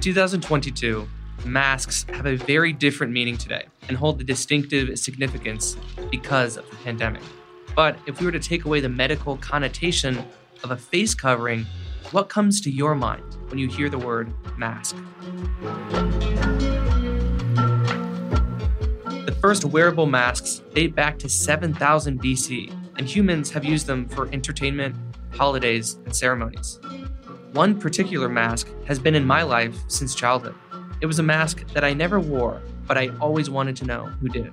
In 2022, masks have a very different meaning today and hold a distinctive significance because of the pandemic. But if we were to take away the medical connotation of a face covering, what comes to your mind when you hear the word mask? The first wearable masks date back to 7000 BC, and humans have used them for entertainment, holidays, and ceremonies. One particular mask has been in my life since childhood. It was a mask that I never wore, but I always wanted to know who did.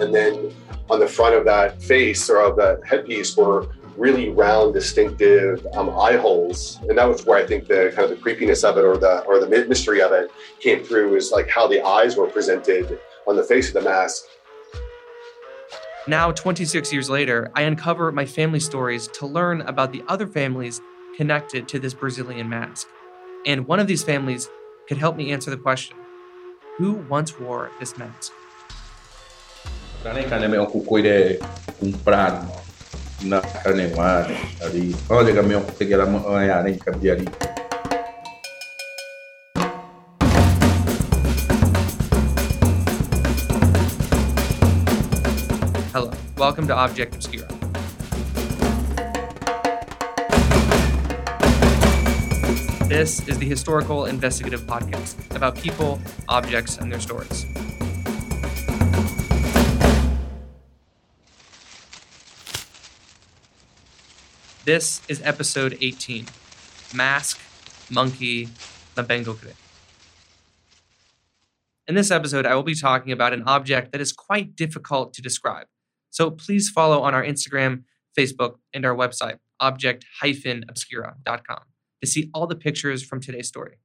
And then on the front of that face or of that headpiece were really round, distinctive um, eye holes, and that was where I think the kind of the creepiness of it or the or the mystery of it came through is like how the eyes were presented on the face of the mask. Now, 26 years later, I uncover my family stories to learn about the other families connected to this Brazilian mask. And one of these families could help me answer the question who once wore this mask? Karena me ocupou de comprar um na Carnemar um ali. Olha, caminhão, peguei lá amanhã em Cabiari. Hello, welcome to Object Obscura. This is the historical investigative podcast about people, objects, and their stories. This is episode 18 Mask, Monkey, the Mabengokre. In this episode, I will be talking about an object that is quite difficult to describe. So please follow on our Instagram, Facebook, and our website, object-obscura.com to see all the pictures from today's story.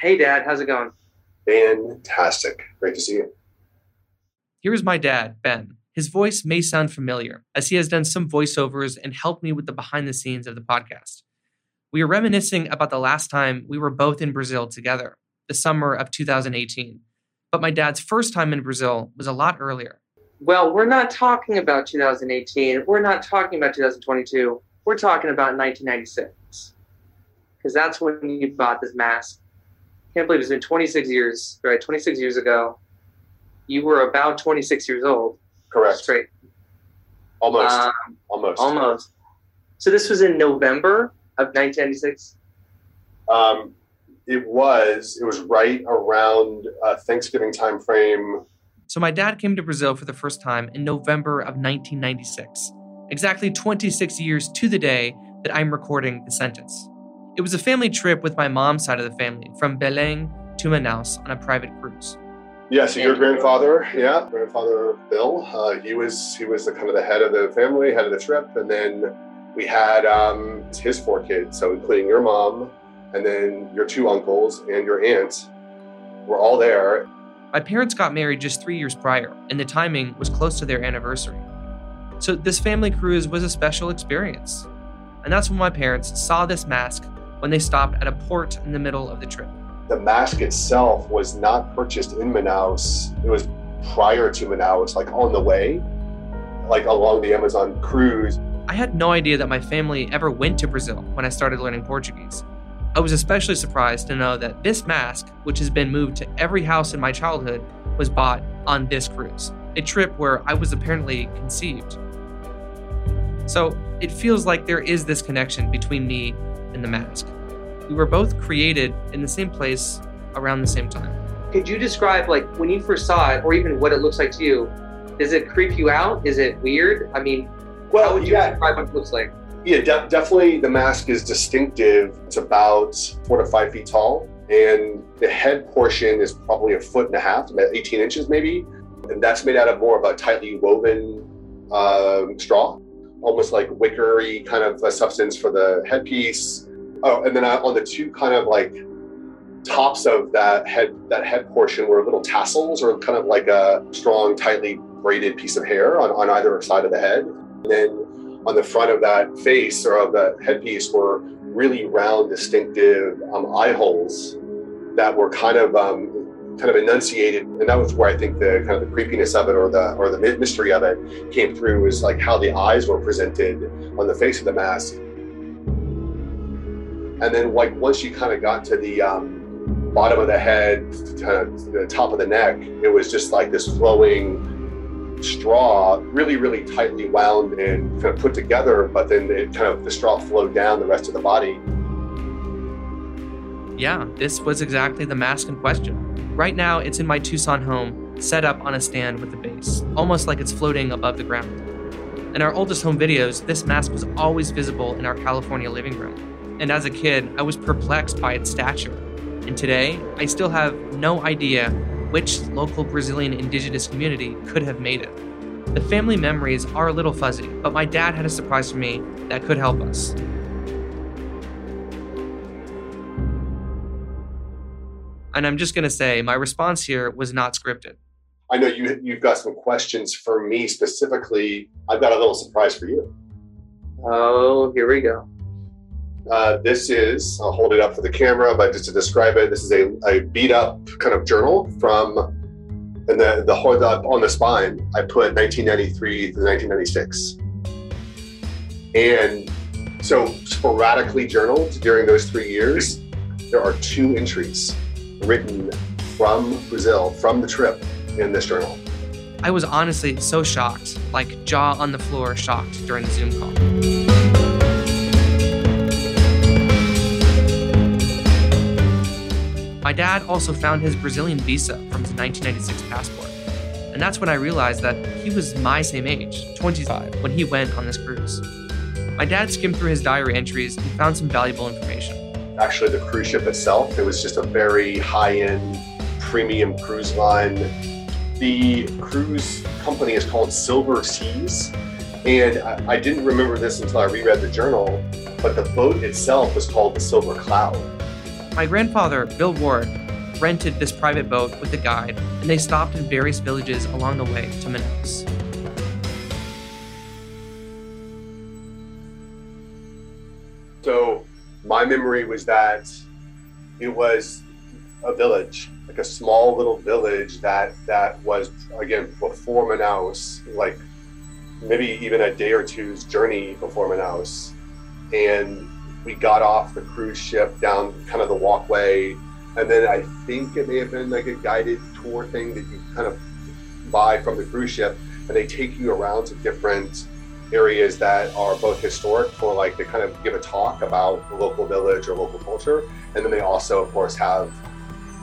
Hey, Dad, how's it going? Fantastic. Great to see you. Here's my dad, Ben. His voice may sound familiar, as he has done some voiceovers and helped me with the behind the scenes of the podcast. We are reminiscing about the last time we were both in Brazil together, the summer of 2018. But my dad's first time in Brazil was a lot earlier. Well, we're not talking about 2018. We're not talking about 2022. We're talking about 1996. Because that's when you bought this mask. Can't believe it's been 26 years, right? 26 years ago. You were about 26 years old. Correct. Straight. Almost. Um, almost. almost. So this was in November of 1996? Um, it was. It was right around uh, Thanksgiving time frame so my dad came to Brazil for the first time in November of 1996, exactly 26 years to the day that I'm recording the sentence. It was a family trip with my mom's side of the family from Belém to Manaus on a private cruise. Yeah, so your grandfather, yeah, grandfather Bill, uh, he was he was the kind of the head of the family, head of the trip, and then we had um, his four kids, so including your mom, and then your two uncles and your aunt, were all there. My parents got married just three years prior, and the timing was close to their anniversary. So, this family cruise was a special experience. And that's when my parents saw this mask when they stopped at a port in the middle of the trip. The mask itself was not purchased in Manaus, it was prior to Manaus, like on the way, like along the Amazon cruise. I had no idea that my family ever went to Brazil when I started learning Portuguese. I was especially surprised to know that this mask, which has been moved to every house in my childhood, was bought on this cruise, a trip where I was apparently conceived. So it feels like there is this connection between me and the mask. We were both created in the same place around the same time. Could you describe, like, when you first saw it, or even what it looks like to you? Does it creep you out? Is it weird? I mean, well, how would you yeah. describe what it looks like? Yeah, de- definitely the mask is distinctive. It's about four to five feet tall, and the head portion is probably a foot and a half, about 18 inches maybe. And that's made out of more of a tightly woven um, straw, almost like wickery kind of a substance for the headpiece. Oh, and then on the two kind of like tops of that head that head portion were little tassels or kind of like a strong, tightly braided piece of hair on, on either side of the head. And then on the front of that face or of that headpiece were really round, distinctive um, eye holes that were kind of um, kind of enunciated, and that was where I think the kind of the creepiness of it or the or the mystery of it came through is like how the eyes were presented on the face of the mask. And then like once you kind of got to the um, bottom of the head, kind of the top of the neck, it was just like this flowing straw, really, really tightly wound and kind of put together. But then it kind of the straw flowed down the rest of the body. Yeah, this was exactly the mask in question. Right now, it's in my Tucson home, set up on a stand with a base, almost like it's floating above the ground. In our oldest home videos, this mask was always visible in our California living room. And as a kid, I was perplexed by its stature. And today, I still have no idea which local Brazilian indigenous community could have made it. The family memories are a little fuzzy, but my dad had a surprise for me that could help us. And I'm just going to say, my response here was not scripted. I know you you've got some questions for me specifically. I've got a little surprise for you. Oh, here we go. Uh, this is I'll hold it up for the camera, but just to describe it, this is a, a beat up kind of journal from and the the up on the spine. I put 1993 to 1996, and so sporadically journaled during those three years. There are two entries written from Brazil from the trip in this journal. I was honestly so shocked, like jaw on the floor shocked during the Zoom call. Dad also found his Brazilian visa from his 1996 passport. And that's when I realized that he was my same age, 25, when he went on this cruise. My dad skimmed through his diary entries and found some valuable information. Actually, the cruise ship itself, it was just a very high end premium cruise line the cruise company is called Silver Seas. And I, I, didn't remember this until I reread the journal, but the boat itself was called the Silver Cloud. My grandfather, Bill Ward, rented this private boat with a guide, and they stopped in various villages along the way to Manaus. So, my memory was that it was a village like a small little village that that was again before Manaus, like maybe even a day or two's journey before Manaus, and we got off the cruise ship down kind of the walkway, and then I think it may have been like a guided tour thing that you kind of buy from the cruise ship, and they take you around to different areas that are both historic for like they kind of give a talk about the local village or local culture, and then they also of course have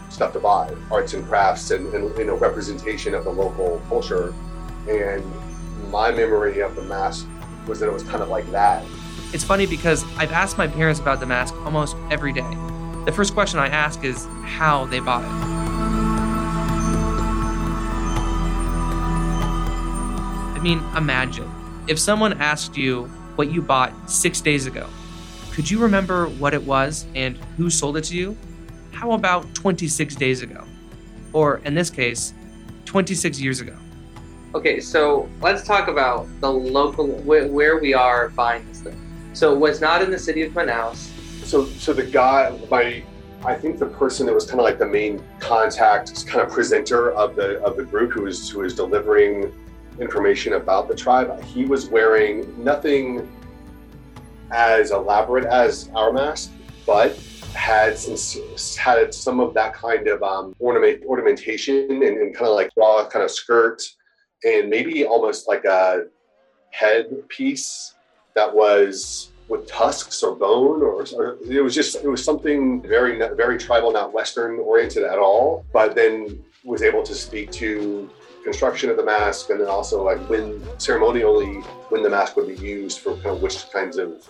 stuff to buy, arts and crafts, and, and you know representation of the local culture. And my memory of the mask was that it was kind of like that. It's funny because I've asked my parents about the mask almost every day. The first question I ask is how they bought it. I mean, imagine if someone asked you what you bought six days ago. Could you remember what it was and who sold it to you? how about 26 days ago? Or in this case, 26 years ago? Okay, so let's talk about the local, where we are buying this thing. So it was not in the city of Manaus. So, so the guy, my, I think the person that was kind of like the main contact, kind of presenter of the of the group who was who was delivering information about the tribe, he was wearing nothing as elaborate as our mask, but had some had some of that kind of um, ornament ornamentation and, and kind of like raw kind of skirt and maybe almost like a head piece that was with tusks or bone or, or, it was just it was something very very tribal not western oriented at all but then was able to speak to construction of the mask and then also like when ceremonially when the mask would be used for kind of which kinds of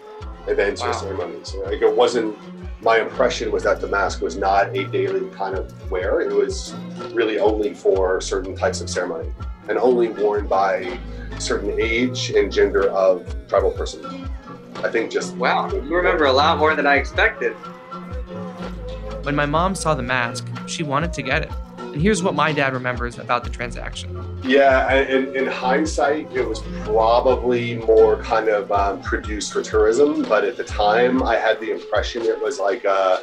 events wow. or ceremonies like it wasn't my impression was that the mask was not a daily kind of wear. It was really only for certain types of ceremony and only worn by certain age and gender of tribal person. I think just wow, you remember a lot more than I expected. When my mom saw the mask, she wanted to get it. And here's what my dad remembers about the transaction. Yeah, in, in hindsight, it was probably more kind of um, produced for tourism. But at the time, I had the impression it was like, uh,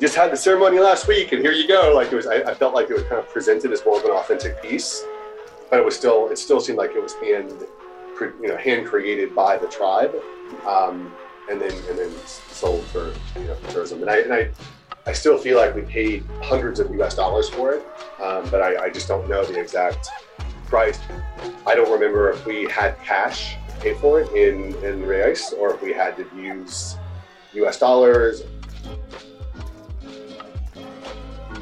just had the ceremony last week, and here you go. Like it was, I, I, felt like it was kind of presented as more of an authentic piece, but it was still, it still seemed like it was hand, you know, hand created by the tribe. Um, and then and then sold for you know for tourism. And I and I, I still feel like we paid hundreds of U.S. dollars for it, um, but I, I just don't know the exact price. I don't remember if we had cash pay for it in in reais or if we had to use U.S. dollars.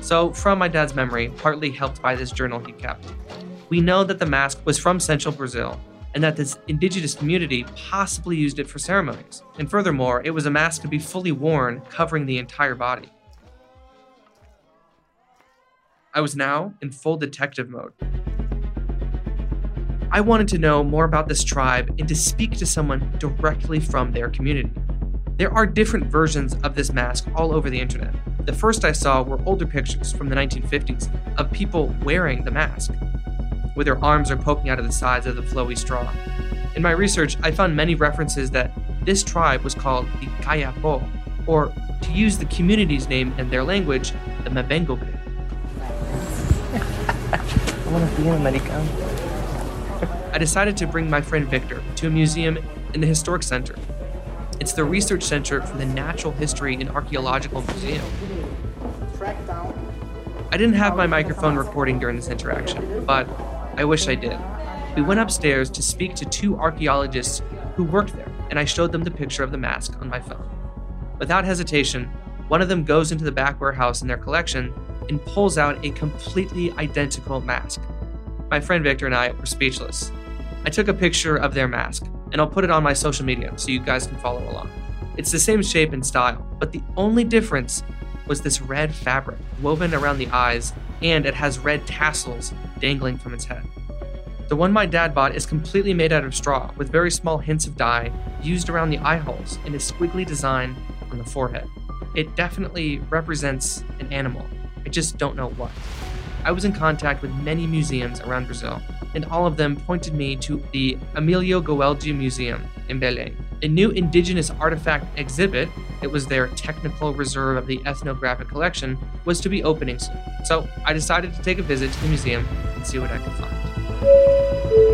So, from my dad's memory, partly helped by this journal he kept, we know that the mask was from central Brazil and that this indigenous community possibly used it for ceremonies. And furthermore, it was a mask to be fully worn, covering the entire body. I was now in full detective mode. I wanted to know more about this tribe and to speak to someone directly from their community. There are different versions of this mask all over the internet. The first I saw were older pictures from the 1950s of people wearing the mask, where their arms are poking out of the sides of the flowy straw. In my research, I found many references that this tribe was called the Kayapo, or to use the community's name and their language, the Mabengogre. I want to be an American. I decided to bring my friend Victor to a museum in the Historic Center. It's the research center for the Natural History and Archaeological Museum. I didn't have my microphone recording during this interaction, but I wish I did. We went upstairs to speak to two archaeologists who worked there, and I showed them the picture of the mask on my phone. Without hesitation, one of them goes into the back warehouse in their collection and pulls out a completely identical mask. My friend Victor and I were speechless. I took a picture of their mask, and I'll put it on my social media so you guys can follow along. It's the same shape and style, but the only difference was this red fabric woven around the eyes, and it has red tassels dangling from its head. The one my dad bought is completely made out of straw, with very small hints of dye used around the eye holes and a squiggly design on the forehead. It definitely represents an animal. I just don't know what. I was in contact with many museums around Brazil, and all of them pointed me to the Emilio Goeldi Museum in Belém. A new indigenous artifact exhibit, it was their technical reserve of the ethnographic collection, was to be opening soon. So I decided to take a visit to the museum and see what I could find.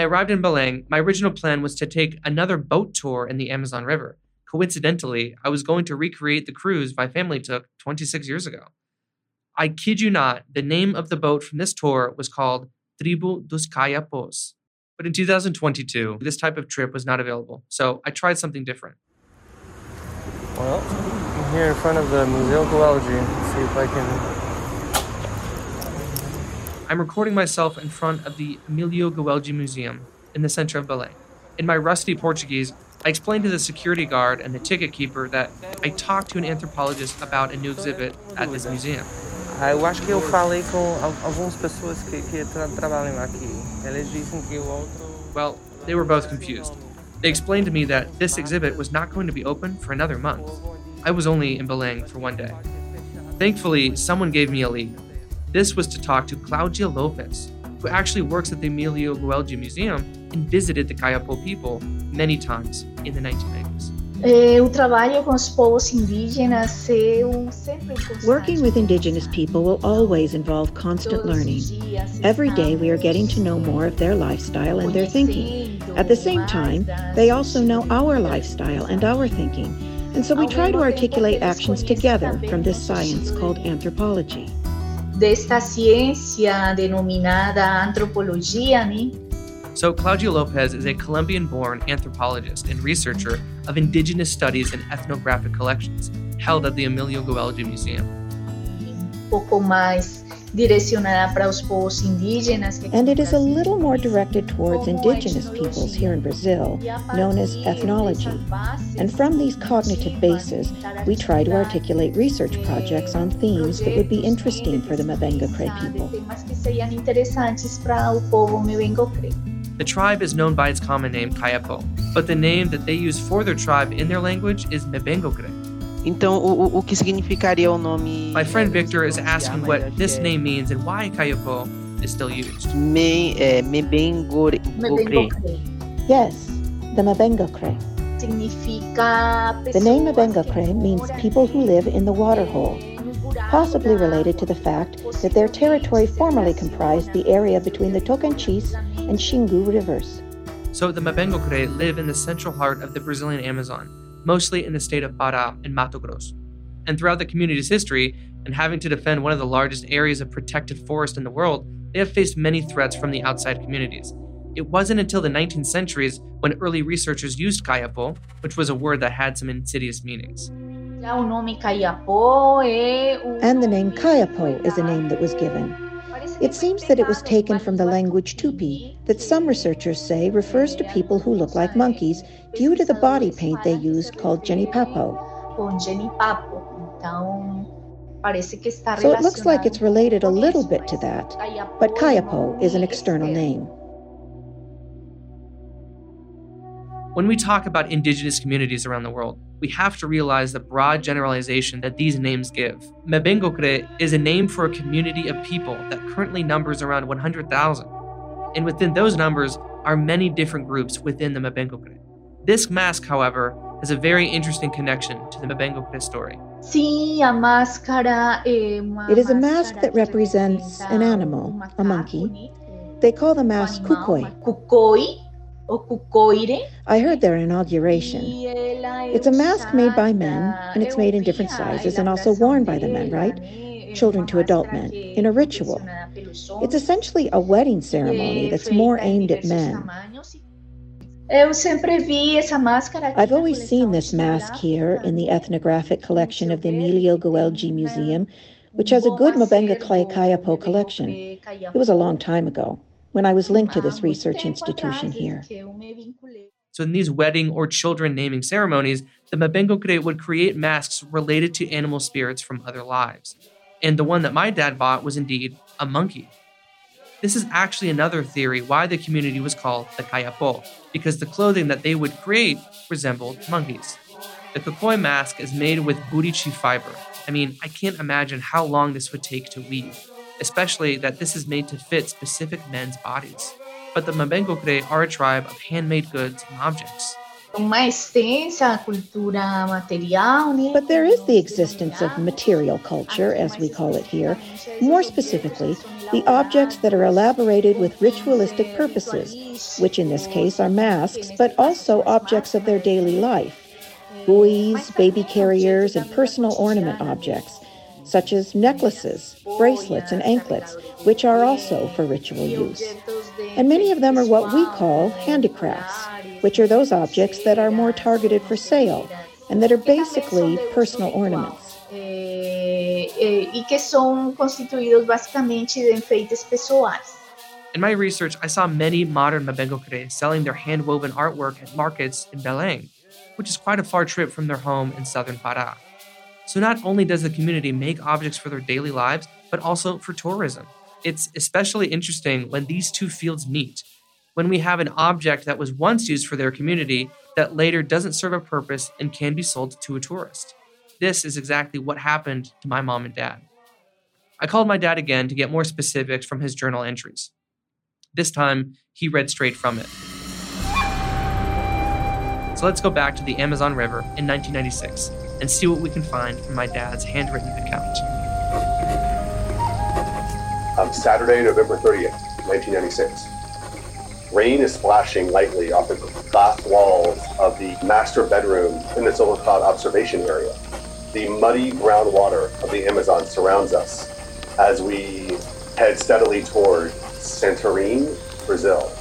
I arrived in Belém, my original plan was to take another boat tour in the Amazon River. Coincidentally, I was going to recreate the cruise my family took 26 years ago. I kid you not, the name of the boat from this tour was called Tribu dos Caiapós. But in 2022, this type of trip was not available, so I tried something different. Well, I'm here in front of the Museo Goeldi. See if I can. I'm recording myself in front of the Emilio Goeldi Museum in the center of Belém. In my rusty Portuguese, I explained to the security guard and the ticket keeper that I talked to an anthropologist about a new exhibit at this museum. Ah, eu acho que eu falei com al- algumas pessoas que, que tra trabalham aqui. Eles dizem que o outro. Well, they were both confused. They explained to me that this exhibit was not going to be open for another month. I was only in Belém for one day. Thankfully, someone gave me a lead. This was to talk to Claudia Lopez, who actually works at the Emilio Goeldi Museum and visited the Kayapo people many times in the 1990s. Eh, o trabalho com os povos indígenas é um sempre constante. Working with Indigenous people will always involve constant learning. Every day we are getting to know more of their lifestyle and their thinking. At the same time, they also know our lifestyle and our thinking. And so we try to articulate actions together from this science called anthropology. Desta ciência denominada antropologia, né? So, Claudia Lopez is a Colombian born anthropologist and researcher of indigenous studies and ethnographic collections held at the Emilio Goeldi Museum. Um pouco mais direcionada para os povos indígenas. And it is a little more directed towards indigenous peoples here in Brazil, etnologia. A known as ethnology. And from these cognitive bases, we try to articulate research eh, projects on themes that would be interesting for the Mabenga Cree people. Temas que sejam interessantes para o povo Mabenga Cree. The tribe is known by its common name, Kayapo, but the name that they use for their tribe in their language is Mabengo Mebengokre. Então, o, o que significaria o nome? My friend Victor is asking what this name means and why Kayapo is still used. Me, é, Mebengore. Mebengocre. Yes, the Mabengokre. Significa The name pessoas Mabengokre means people who live in the water hole, possibly related to the fact that their territory formerly comprised the area between the Tocantins and Xingu rivers. So the Mabengokre live in the central heart of the Brazilian Amazon, mostly in the state of Pará and Mato Grosso. And throughout the community's history, and having to defend one of the largest areas of protected forest in the world, they have faced many threats from the outside communities. It wasn't until the 19th centuries when early researchers used kayapo, which was a word that had some insidious meanings. Já o nome Caiapó é o And the name Kayapo is a name that was given. It seems that it was taken from the language Tupi, that some researchers say refers to people who look like monkeys due to the body paint they used called está So it looks like it's related a little bit to that, but Kayapo is an external name. When we talk about indigenous communities around the world, we have to realize the broad generalization that these names give. Mabengokre is a name for a community of people that currently numbers around 100,000. And within those numbers are many different groups within the Mabengokre. This mask, however, has a very interesting connection to the Mabengokre story. Sim, a máscara é uma It is a mask that represents an animal, um a monkey. They call the Um mask animal, kukoi. Uma Kukoi, ou kukoire. I heard their inauguration. It's a mask made by men, and it's made in different sizes and also worn by the men, right? Children to adult men, in a ritual. It's essentially a wedding ceremony that's more aimed at men. tamanhos. Eu sempre vi essa máscara aqui I've always seen this mask here in the ethnographic collection of the Emilio Goeldi Museum, which has a good Mabenga Clay Kayapo collection. It was a long time ago, when I was linked to this research institution here. So, in these wedding or children naming ceremonies, the Mabengo Mabengokre would create masks related to animal spirits from other lives. And the one that my dad bought was indeed a monkey. This is actually another theory why the community was called the Kayapo, because the clothing that they would create resembled monkeys. The Kokoi mask is made with buriti fiber. I mean, I can't imagine how long this would take to weave, especially that this is made to fit specific men's bodies. But the Mabengo Mabengokre are a tribe of handmade goods and objects. Uma extensa cultura material, né? But there is the existence of material culture, as we call it here, more specifically, the objects that are elaborated with ritualistic purposes, which in this case are masks, but also objects of their daily life buoys, baby carriers, and personal ornament objects, such as necklaces, bracelets, and anklets, which are also for ritual use. And many of them are what we call handicrafts, which are those objects that are more targeted for sale and that are basically personal ornaments. Eh, eh, e que são constituídos basicamente de enfeites pessoais. In my research, I saw many modern Mabengo Mabengokure selling their hand-woven artwork at markets in Belém, which is quite a far trip from their home in southern Pará. So not only does the community make objects for their daily lives, but also for tourism. It's especially interesting when these two fields meet, when we have an object that was once used for their community that later doesn't serve a purpose and can be sold to a tourist. This is exactly what happened to my mom and dad. I called my dad again to get more specifics from his journal entries. This time, he read straight from it. So let's go back to the Amazon River in 1996 and see what we can find from my dad's handwritten account. Um, Saturday, November 30th, 1996. Rain is splashing lightly off the glass walls of the master bedroom in the Silver Cloud observation area. The muddy brown water of the Amazon surrounds us as we head steadily toward Santorini, Brazil.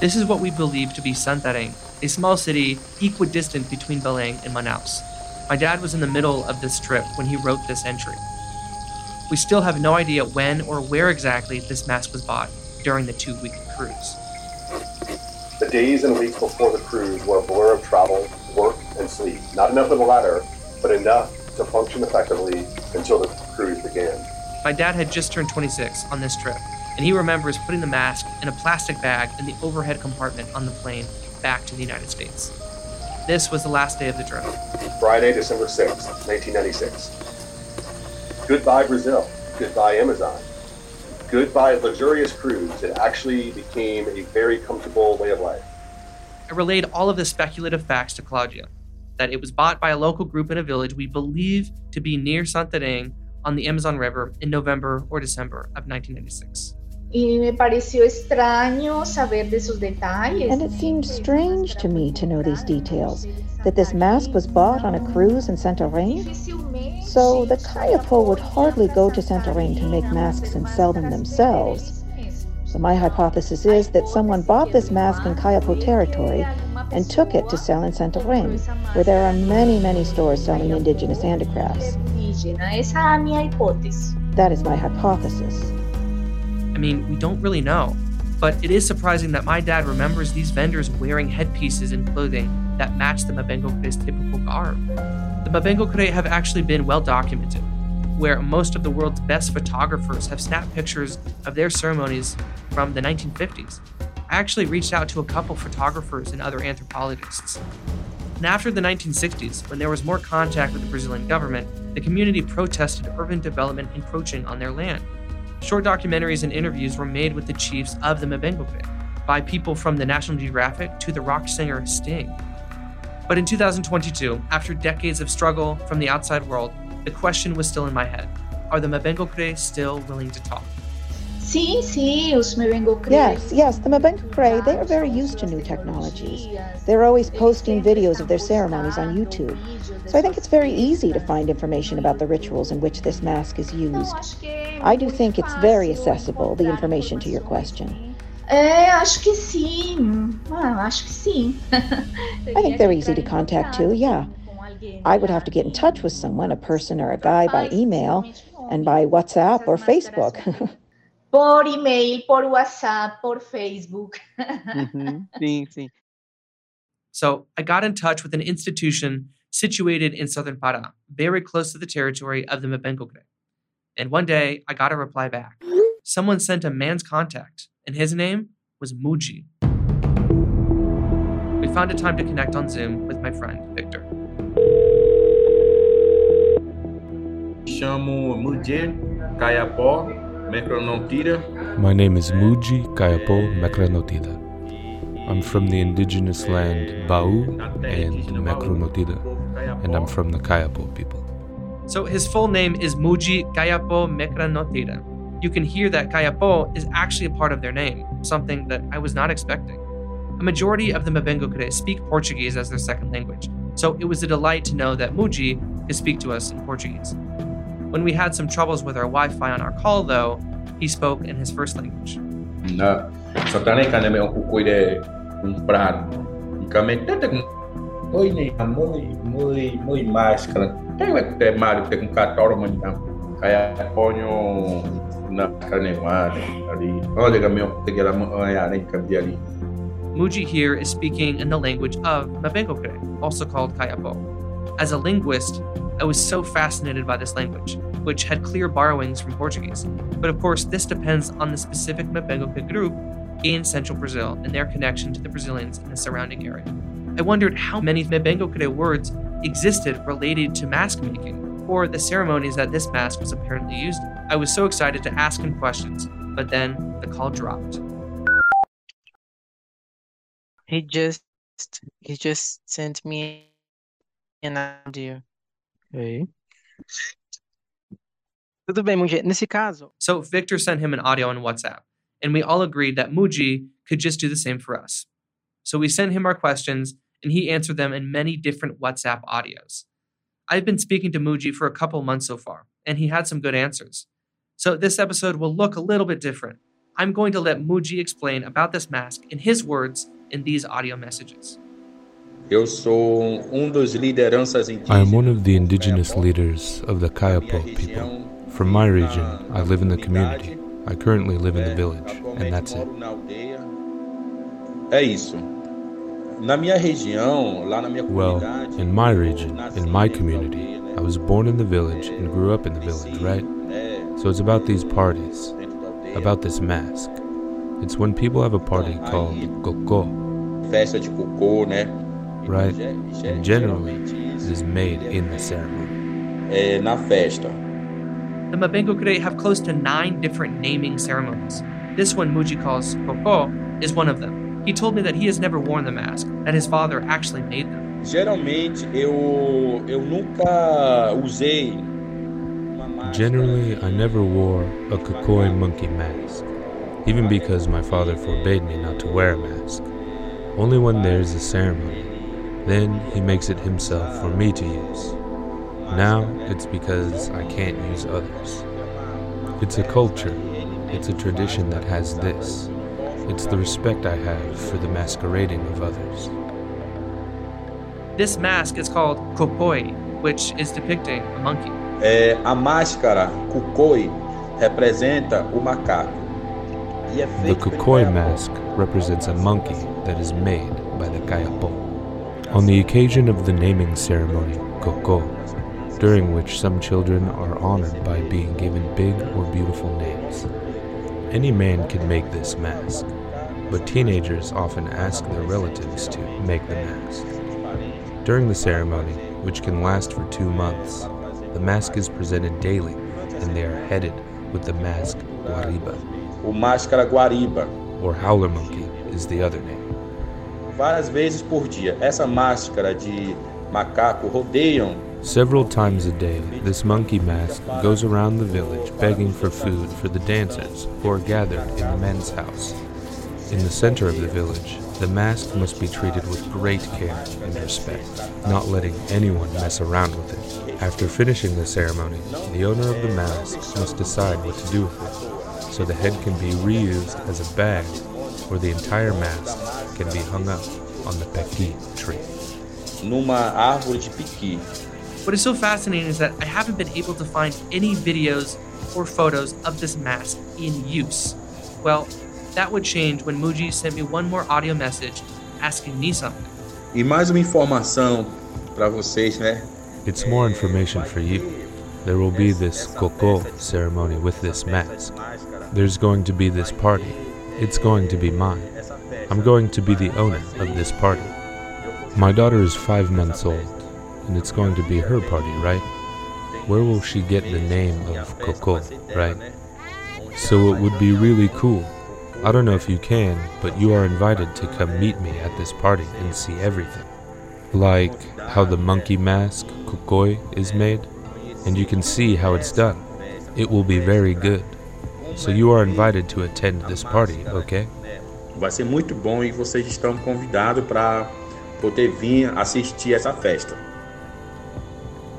This is what we believe to be Santarém, a small city equidistant between Belém and Manaus. My dad was in the middle of this trip when he wrote this entry. We still have no idea when or where exactly this mask was bought during the two week cruise. The days and weeks before the cruise were a blur of travel, work, and sleep. Not enough of the latter, but enough to function effectively until the cruise began. My dad had just turned 26 on this trip, and he remembers putting the mask in a plastic bag in the overhead compartment on the plane back to the United States. This was the last day of the drill. Friday, December 6th, 1996. Goodbye, Brazil. Goodbye, Amazon. Goodbye, luxurious cruise. It actually became a very comfortable way of life. I relayed all of the speculative facts to Claudia that it was bought by a local group in a village we believe to be near Santarém on the Amazon River in November or December of 1996. Y me pareció extraño saber de esos detalles. And it seemed strange to me to know these details that this mask was bought on a cruise in Santarém. So the Kayapo would hardly go to Santarém to make masks and sell them themselves. So my hypothesis is that someone bought this mask in Kayapo territory and took it to sell in Santarém, where there are many, many stores selling indigenous handicrafts. Indígena. Esa é a minha hipótese. That is my hypothesis. I mean, we don't really know, but it is surprising that my dad remembers these vendors wearing headpieces and clothing that match the Mabengo Kure's typical garb. The Mabengo Kure have actually been well documented, where most of the world's best photographers have snapped pictures of their ceremonies from the 1950s. I actually reached out to a couple photographers and other anthropologists. And after the 1960s, when there was more contact with the Brazilian government, the community protested urban development encroaching on their land. Short documentaries and interviews were made with the chiefs of the Mabengo Kure by people from the National Geographic to the rock singer Sting. But in 2022, after decades of struggle from the outside world, the question was still in my head Are the Mabengo still willing to talk? Sim, sim, os Yes, yes, the Mabenga Kure, they are very used to new technologies. They're always posting videos of their ceremonies on YouTube. So I think it's very easy to find information about the rituals in which this mask is used. I do think it's very accessible, the information to your question. É, acho que sim. Ah, acho que sim. I think they're easy to contact too, yeah. I would have to get in touch with someone, a person or a guy, by email and by WhatsApp or Facebook. Por e-mail, por WhatsApp, por Facebook. Uhum. Sim, sim. So I got in touch with an institution situated in southern Pará, very close to the territory of the Mabengo Kure. And one day I got a reply back. Someone sent a man's contact, and his name was Muji. We found a time to connect on Zoom with my friend Victor. Chamo Mudje Kayapó Mecronontira. My name is Muji Kayapo Mekranotida. I'm from the indigenous land Bau and Mekranotida, and I'm from the Kayapo people. So his full name is Muji Kayapo Mekranotira. You can hear that Kayapo is actually a part of their name, something that I was not expecting. A majority of the Mabengo Kure speak Portuguese as their second language, so it was a delight to know that Muji could speak to us in Portuguese. When we had some troubles with our Wi Fi on our call, though, he spoke in his first language. Na me un. Kame tete Oi muy muy muy. Kaya ali. Te. Muji here is speaking in the language of Mabengo Kure, also called Kayapo. As a linguist, I was so fascinated by this language, which had clear borrowings from Portuguese. But of course, this depends on the specific Mabengo Kure group in central Brazil and their connection to the Brazilians in the surrounding area. I wondered how many Mabengo Kure words existed related to mask making, or the ceremonies that this mask was apparently used. I was so excited to ask him questions, but then the call dropped. He just he just sent me an audio. Tudo bem, Mungi. Nesse caso, So Victor sent him an audio on WhatsApp, and we all agreed that Muji could just do the same for us. So we sent him our questions, and he answered them in many different WhatsApp audios. I've been speaking to Muji for a couple months so far, and he had some good answers. So this episode will look a little bit different. I'm going to let Muji explain about this mask in his words in these audio messages. I am um, um one of the indigenous leaders of the Kayapo people. From my region, I live in the community. I currently live in the village, and that's it. É isso. Na minha região, lá na minha Well, in my region, in my community. I was born in the village and grew up in the village, right? So it's about these parties, dentro da aldeia. about this mask. It's when people have a party called Goko. festa de cocô, né? Right? And generally, it is made in the ceremony. Eh, é na festa. The Mabengokure have close to nine different naming ceremonies. This one Muji calls Koko is one of them. He told me that he has never worn the mask, that his father actually made them. Geralmente eu eu nunca usei uma máscara. Generally, I never wore a Kokoi monkey mask, even because my father forbade me not to wear a mask. Only when there's a ceremony, then he makes it himself for me to use. Now it's because I can't use others. It's a culture, it's a tradition that has this. It's the respect I have for the masquerading of others. This mask is called Kokoi, which is depicting a monkey. É, a máscara kukoi representa o macaco. The feito pelo Kokoi Kaiapó. mask represents a monkey that is made by the Kayapo. On the occasion of the naming ceremony, Koko, during which some children are honored by being given big or beautiful names. Any man can make this mask, but teenagers often ask their relatives to make the mask. During the ceremony, which can last for two months, the mask is presented daily and they are headed with the mask Guariba, O máscara guariba. or howler monkey is the other name. Várias vezes por dia. Essa máscara de macaco rodeiam Several times a day, this monkey mask goes around the village begging for food for the dancers who are gathered in the men's house. In the center of the village, the mask must be treated with great care and respect, not letting anyone mess around with it. After finishing the ceremony, the owner of the mask must decide what to do with it, so the head can be reused as a bag or the entire mask can be hung up on the pequi tree. numa árvore de piqui. What is so fascinating is that I haven't been able to find any videos or photos of this mask in use. Well, that would change when Muji sent me one more audio message asking me something. E mais uma informação para vocês, né? It's more information for you. There will be this coco ceremony with this mask. There's going to be this party. It's going to be mine. I'm going to be the owner of this party. My daughter is five months old, and it's going to be her party, right? Where will she get the name of Coco, right? So it would be really cool. I don't know if you can, but you are invited to come meet me at this party and see everything. Like how the monkey mask, Kokoi, is made, and you can see how it's done. It will be very good. So you are invited to attend this party, okay? Vai ser muito bom e vocês estão convidados para poder vir assistir essa festa.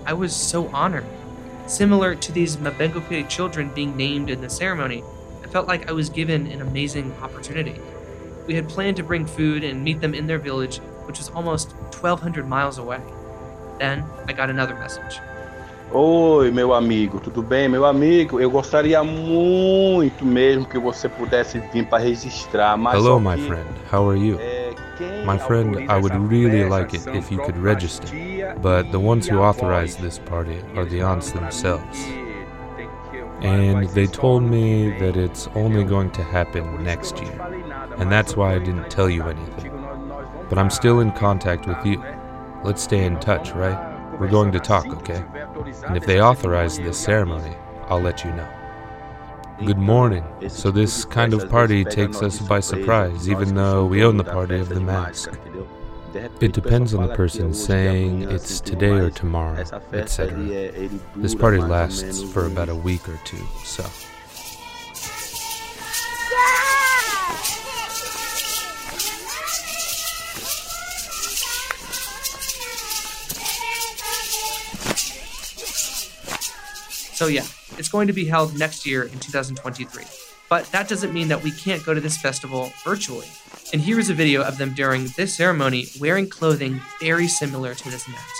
I was so honored. Similar to these Mabengokure children being named in the ceremony, I felt like I was given an amazing opportunity. We had planned to bring food and meet them in their village, which was almost 1,200 miles away. Then I got another message. Oi, meu amigo, tudo bem? Meu amigo, eu gostaria muito mesmo que você pudesse vir para registrar, mas Hello, só my friend. How are you? My friend, I would really like it if you could register, but the ones who authorize this party are the aunts themselves. mim, tem que- vai- vai And they told me that it's only going to happen Por isso que next year. And that's why I didn't tell you anything. contigo, nós- nós vamos But I'm still in contact with you. Let's stay in touch, right? We're going to talk, okay? And if they authorize this ceremony, I'll let you know. Good morning. So this kind of party takes us by surprise, even though we own the party of the mask. It depends on the person saying it's today or tomorrow, etc. This party lasts for about a week or two, so. So, yeah, it's going to be held next year in 2023. But that doesn't mean that we can't go to this festival virtually. And here is a video of them during this ceremony wearing clothing very similar to this mask.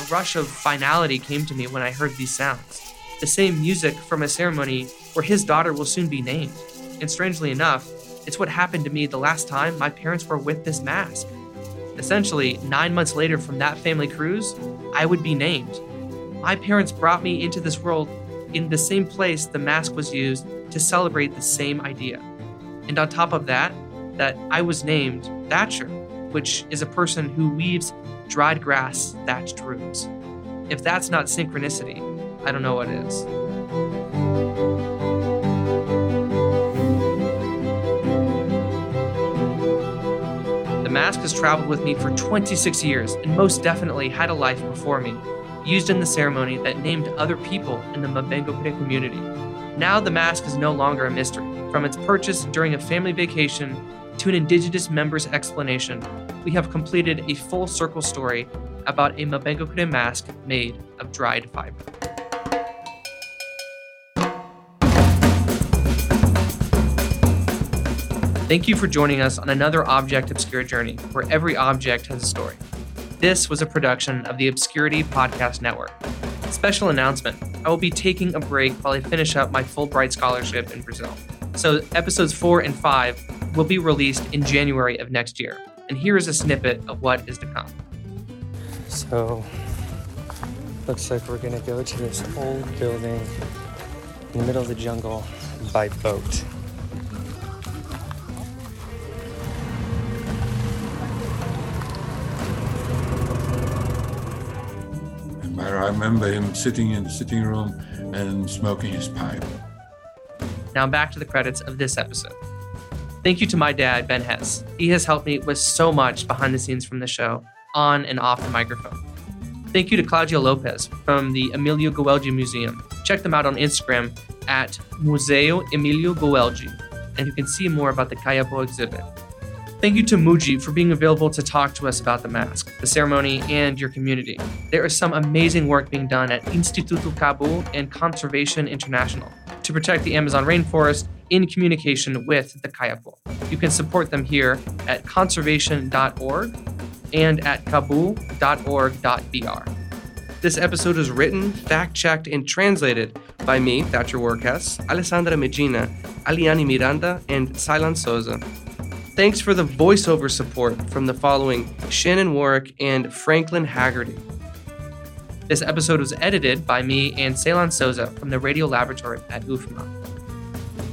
A rush of finality came to me when I heard these sounds. The same music from a ceremony where his daughter will soon be named. And strangely enough, it's what happened to me the last time my parents were with this mask. Essentially, nine months later from that family cruise, I would be named. My parents brought me into this world in the same place the mask was used to celebrate the same idea. And on top of that, that I was named Thatcher, which is a person who weaves dried grass thatched roofs. If that's not synchronicity, I don't know what is. The mask has traveled with me for 26 years and most definitely had a life before me, used in the ceremony that named other people in the Mabengo Kure community. Now the mask is no longer a mystery. From its purchase during a family vacation to an indigenous member's explanation, we have completed a full circle story about a Mabengo Kure mask made of dried fiber. Thank you for joining us on another Object Obscura journey, where every object has a story. This was a production of the Obscurity Podcast Network. Special announcement I will be taking a break while I finish up my Fulbright scholarship in Brazil. So, episodes four and five will be released in January of next year. And here is a snippet of what is to come. So, looks like we're gonna go to this old building in the middle of the jungle by boat. I remember him sitting in the sitting room and smoking his pipe. Now back to the credits of this episode. Thank you to my dad, Ben Hess. He has helped me with so much behind the scenes from the show, on and off the microphone. Thank you to Claudia Lopez from the Emilio Goeldi Museum. Check them out on Instagram at Museo Emilio Goeldi, and you can see more about the Kayapo exhibit. Thank you to Muji for being available to talk to us about the mask, the ceremony, and your community. There is some amazing work being done at Instituto Kabu and Conservation International to protect the Amazon rainforest in communication with the Kayapo. You can support them here at conservation.org and at kabu.org.br. This episode was written, fact checked, and translated by me, Thatcher Workhouse, Alessandra Medina, Aliani Miranda, and Silan Souza. Thanks for the voiceover support from the following Shannon Warwick and Franklin Haggerty. This episode was edited by me and Ceylon Souza from the Radio Laboratory at UFMA.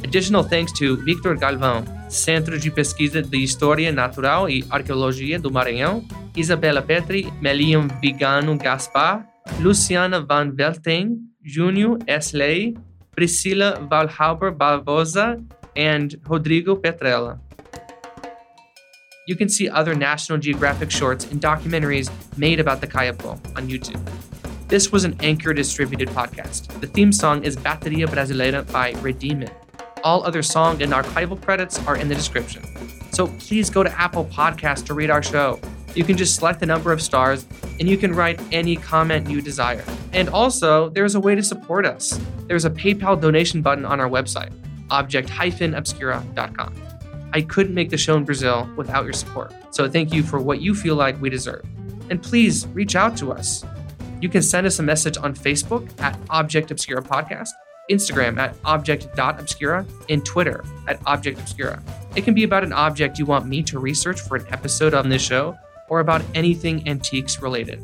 Additional thanks to Victor Galvão, Centro de Pesquisa de História Natural e Arqueologia do Maranhão, Isabela Petri, Meliam Vigano Gaspar, Luciana Van Velten, Júnior Esley, Priscila Valhauber Barbosa, and Rodrigo Petrella. You can see other National Geographic shorts and documentaries made about the Kayapo on YouTube. This was an Anchor distributed podcast. The theme song is Bateria Brasileira by Redeemit. All other song and archival credits are in the description. So please go to Apple Podcast to read our show. You can just select the number of stars and you can write any comment you desire. And also, there's a way to support us. There's a PayPal donation button on our website, object-obscura.com. I couldn't make the show in Brazil without your support. So thank you for what you feel like we deserve. And please reach out to us. You can send us a message on Facebook at Object Obscura Podcast, Instagram at object.obscura, and Twitter at Object Obscura. It can be about an object you want me to research for an episode on this show, or about anything antiques related.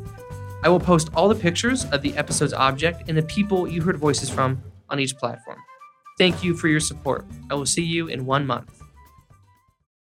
I will post all the pictures of the episode's object and the people you heard voices from on each platform. Thank you for your support. I will see you in one month.